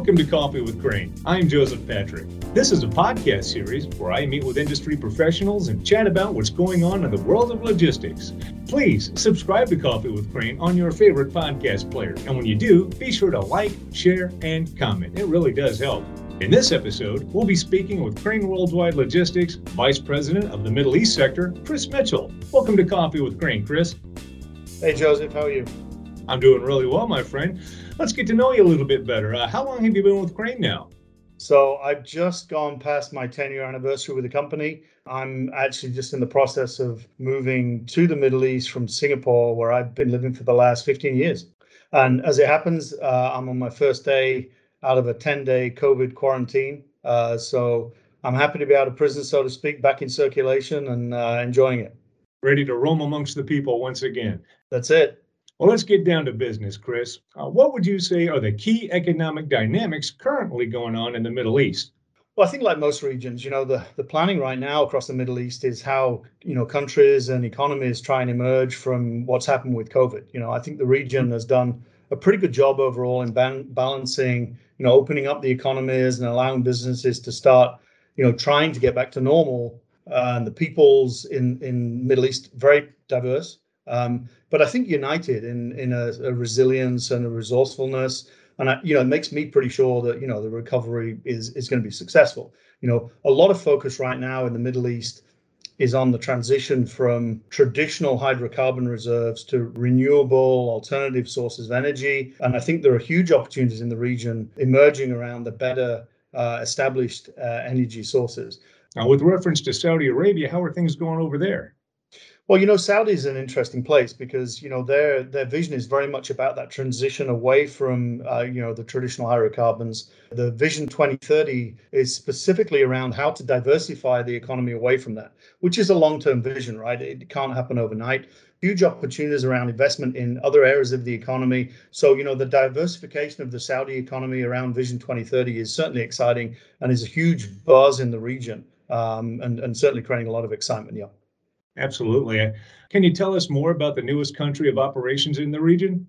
Welcome to Coffee with Crane. I'm Joseph Patrick. This is a podcast series where I meet with industry professionals and chat about what's going on in the world of logistics. Please subscribe to Coffee with Crane on your favorite podcast player. And when you do, be sure to like, share, and comment. It really does help. In this episode, we'll be speaking with Crane Worldwide Logistics Vice President of the Middle East Sector, Chris Mitchell. Welcome to Coffee with Crane, Chris. Hey, Joseph, how are you? I'm doing really well, my friend. Let's get to know you a little bit better. Uh, how long have you been with Crane now? So I've just gone past my 10 year anniversary with the company. I'm actually just in the process of moving to the Middle East from Singapore, where I've been living for the last 15 years. And as it happens, uh, I'm on my first day out of a 10 day COVID quarantine. Uh, so I'm happy to be out of prison, so to speak, back in circulation and uh, enjoying it. Ready to roam amongst the people once again. That's it. Well, let's get down to business, Chris. Uh, what would you say are the key economic dynamics currently going on in the Middle East? Well, I think like most regions, you know, the, the planning right now across the Middle East is how, you know, countries and economies try and emerge from what's happened with COVID. You know, I think the region has done a pretty good job overall in ban- balancing, you know, opening up the economies and allowing businesses to start, you know, trying to get back to normal. Uh, and the peoples in in Middle East very diverse. Um, but I think united in in a, a, resilience and a resourcefulness, and I, you know, it makes me pretty sure that you know the recovery is is going to be successful. You know, a lot of focus right now in the Middle East is on the transition from traditional hydrocarbon reserves to renewable alternative sources of energy, and I think there are huge opportunities in the region emerging around the better uh, established uh, energy sources. Now, with reference to Saudi Arabia, how are things going over there? Well, you know, Saudi is an interesting place because you know their their vision is very much about that transition away from uh, you know the traditional hydrocarbons. The Vision 2030 is specifically around how to diversify the economy away from that, which is a long-term vision, right? It can't happen overnight. Huge opportunities around investment in other areas of the economy. So you know the diversification of the Saudi economy around Vision 2030 is certainly exciting and is a huge buzz in the region, um, and and certainly creating a lot of excitement. Yeah. Absolutely. Can you tell us more about the newest country of operations in the region?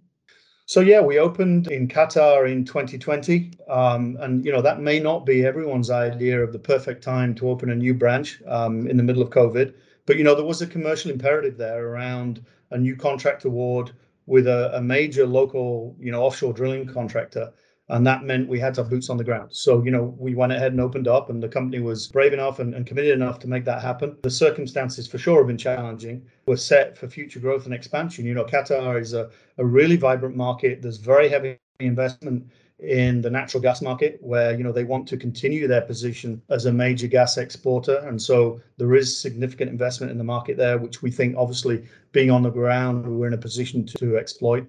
So yeah, we opened in Qatar in 2020, um, and you know that may not be everyone's idea of the perfect time to open a new branch um, in the middle of COVID. But you know there was a commercial imperative there around a new contract award with a, a major local, you know, offshore drilling contractor and that meant we had to have boots on the ground. So, you know, we went ahead and opened up, and the company was brave enough and, and, committed enough to make that happen. The circumstances for sure have been challenging. We're set for future growth and expansion. You know, Qatar is a, a really vibrant market. There's very heavy investment in the natural gas market where you know they want to continue their position as a major gas exporter and so there is significant investment in the market there which we think obviously being on the ground we're in a position to, to exploit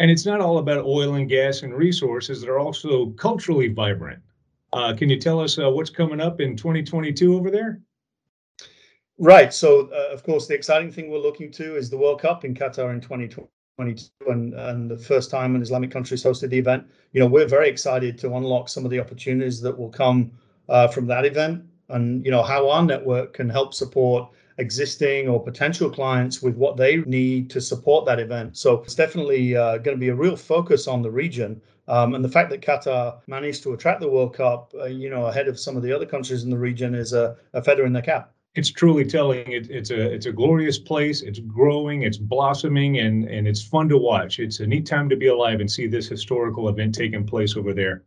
and it's not all about oil and gas and resources, they're also culturally vibrant. Uh, can you tell us uh, what's coming up in 2022 over there? Right. So, uh, of course, the exciting thing we're looking to is the World Cup in Qatar in 2022, and, and the first time an Islamic countries hosted the event. You know, we're very excited to unlock some of the opportunities that will come uh, from that event, and you know how our network can help support existing or potential clients with what they need to support that event. So it's definitely uh, going to be a real focus on the region. Um, and the fact that Qatar managed to attract the World Cup, uh, you know, ahead of some of the other countries in the region is a, a feather in their cap. It's truly telling. It, it's a it's a glorious place. It's growing. It's blossoming, and and it's fun to watch. It's a neat time to be alive and see this historical event taking place over there.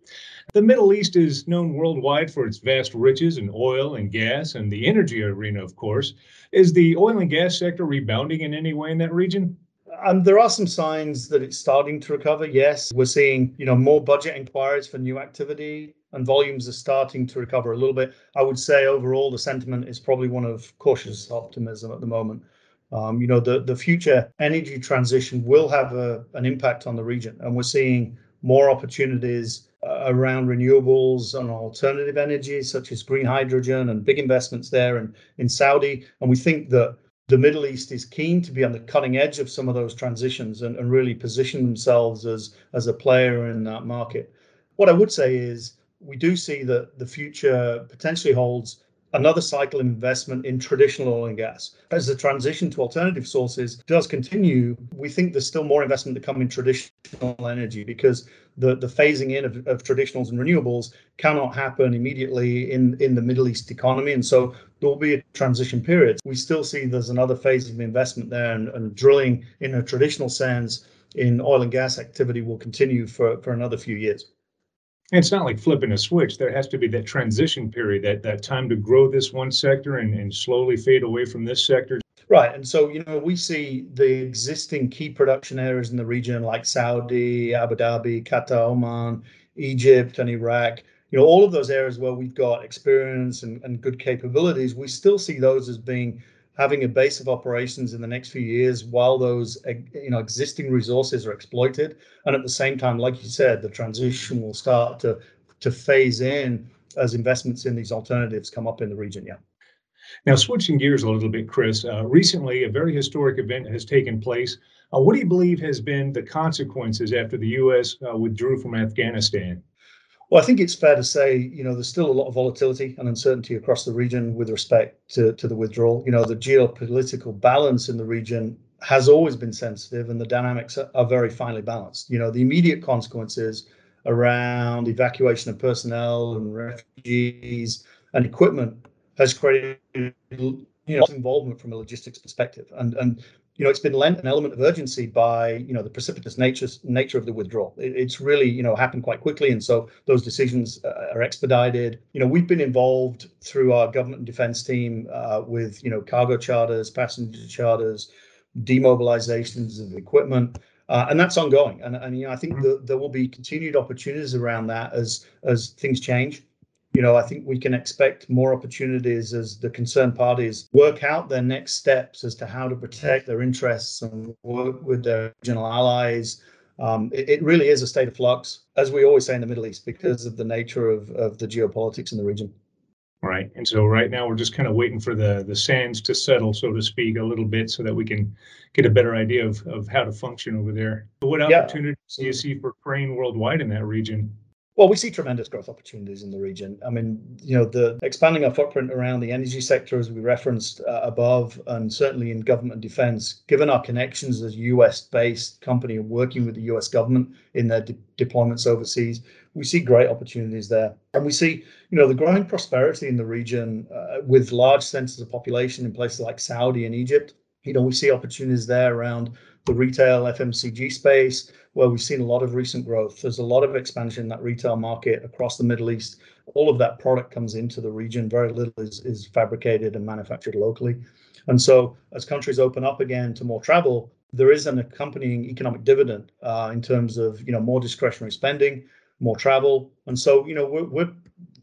The Middle East is known worldwide for its vast riches in oil and gas and the energy arena, of course. Is the oil and gas sector rebounding in any way in that region? Um, there are some signs that it's starting to recover. Yes, we're seeing you know more budget inquiries for new activity, and volumes are starting to recover a little bit. I would say overall the sentiment is probably one of cautious optimism at the moment. Um, you know the the future energy transition will have a, an impact on the region, and we're seeing more opportunities uh, around renewables and alternative energy, such as green hydrogen, and big investments there and in Saudi. And we think that the Middle East is keen to be on the cutting edge of some of those transitions and, and really position themselves as, as a player in that market. What I would say is we do see that the future potentially holds another cycle of investment in traditional oil and gas. As the transition to alternative sources does continue, we think there's still more investment to come in traditional energy because the, the phasing in of, of traditionals and renewables cannot happen immediately in, in the Middle East economy. And so there will be a transition period. We still see there's another phase of investment there and, and drilling in a traditional sense in oil and gas activity will continue for, for another few years. And it's not like flipping a switch. There has to be that transition period, that that time to grow this one sector and, and slowly fade away from this sector. Right. And so, you know, we see the existing key production areas in the region like Saudi, Abu Dhabi, Qatar, Oman, Egypt, and Iraq. You know, all of those areas where we've got experience and, and good capabilities, we still see those as being having a base of operations in the next few years while those you know existing resources are exploited. And at the same time like you said the transition will start to to phase in as investments in these alternatives come up in the region yeah. Now switching gears a little bit chris uh, recently a very historic event has taken place. Uh, what do you believe has been the consequences after the us uh, withdrew from afghanistan well, I think it's fair to say, you know, there's still a lot of volatility and uncertainty across the region with respect to, to the withdrawal. You know, the geopolitical balance in the region has always been sensitive and the dynamics are, are very finely balanced. You know, the immediate consequences around evacuation of personnel and refugees and equipment has created you know involvement from a logistics perspective and and you know, it's been lent an element of urgency by, you know, the precipitous nature nature of the withdrawal. It, it's really, you know, happened quite quickly, and so those decisions uh, are expedited. You know, we've been involved through our government and defense team uh, with, you know, cargo charters, passenger charters, demobilizations of equipment. Uh, and that's ongoing, and, and you know I think mm-hmm. the, there will be continued opportunities around that as as things change you know, I think we can expect more opportunities as the concerned parties work out their next steps as to how to protect their interests and work with their regional allies. Um, it, it, really is a state of flux, as we always say in the Middle East, because of the nature of, of the geopolitics in the region. Right. And so right now we're just kind of waiting for the the sands to settle, so to speak, a little bit so that we can get a better idea of, of how to function over there. What opportunities yeah. do you see for Crane worldwide in that region? Well, we see tremendous growth opportunities in the region. I mean, you know, the expanding our footprint around the energy sector, as we referenced uh, above, and certainly in government defense, given our connections as a US-based company working with the US government in their de- deployments overseas, we see great opportunities there. And we see, you know, the growing prosperity in the region uh, with large centers of population in places like Saudi and Egypt. You know, we see opportunities there around the retail FMCG space, where we've seen a lot of recent growth. There's a lot of expansion in that retail market across the Middle East. All of that product comes into the region. Very little is, is fabricated and manufactured locally. And so, as countries open up again to more travel, there is an accompanying economic dividend uh, in terms of you know more discretionary spending, more travel, and so you know we're, we're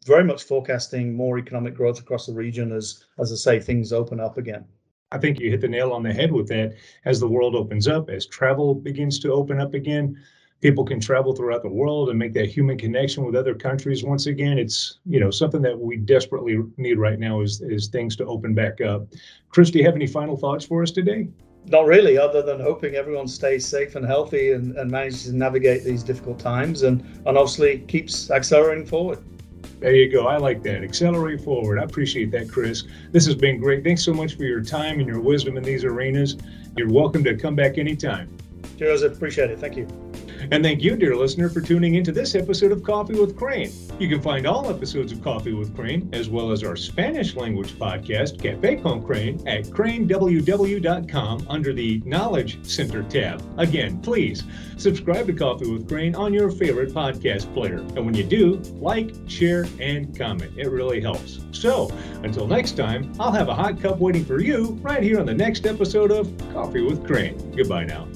very much forecasting more economic growth across the region as as I say things open up again. I think you hit the nail on the head with that. As the world opens up, as travel begins to open up again, people can travel throughout the world and make that human connection with other countries once again. It's you know something that we desperately need right now is is things to open back up. Chris, do you have any final thoughts for us today? Not really, other than hoping everyone stays safe and healthy and, and manages to navigate these difficult times and, and obviously keeps accelerating forward. There you go. I like that. Accelerate forward. I appreciate that, Chris. This has been great. Thanks so much for your time and your wisdom in these arenas. You're welcome to come back anytime. Joseph, appreciate it. Thank you. And thank you, dear listener, for tuning into this episode of Coffee with Crane. You can find all episodes of Coffee with Crane, as well as our Spanish language podcast, Cafe con Crane, at craneww.com under the Knowledge Center tab. Again, please subscribe to Coffee with Crane on your favorite podcast player. And when you do, like, share, and comment. It really helps. So, until next time, I'll have a hot cup waiting for you right here on the next episode of Coffee with Crane. Goodbye now.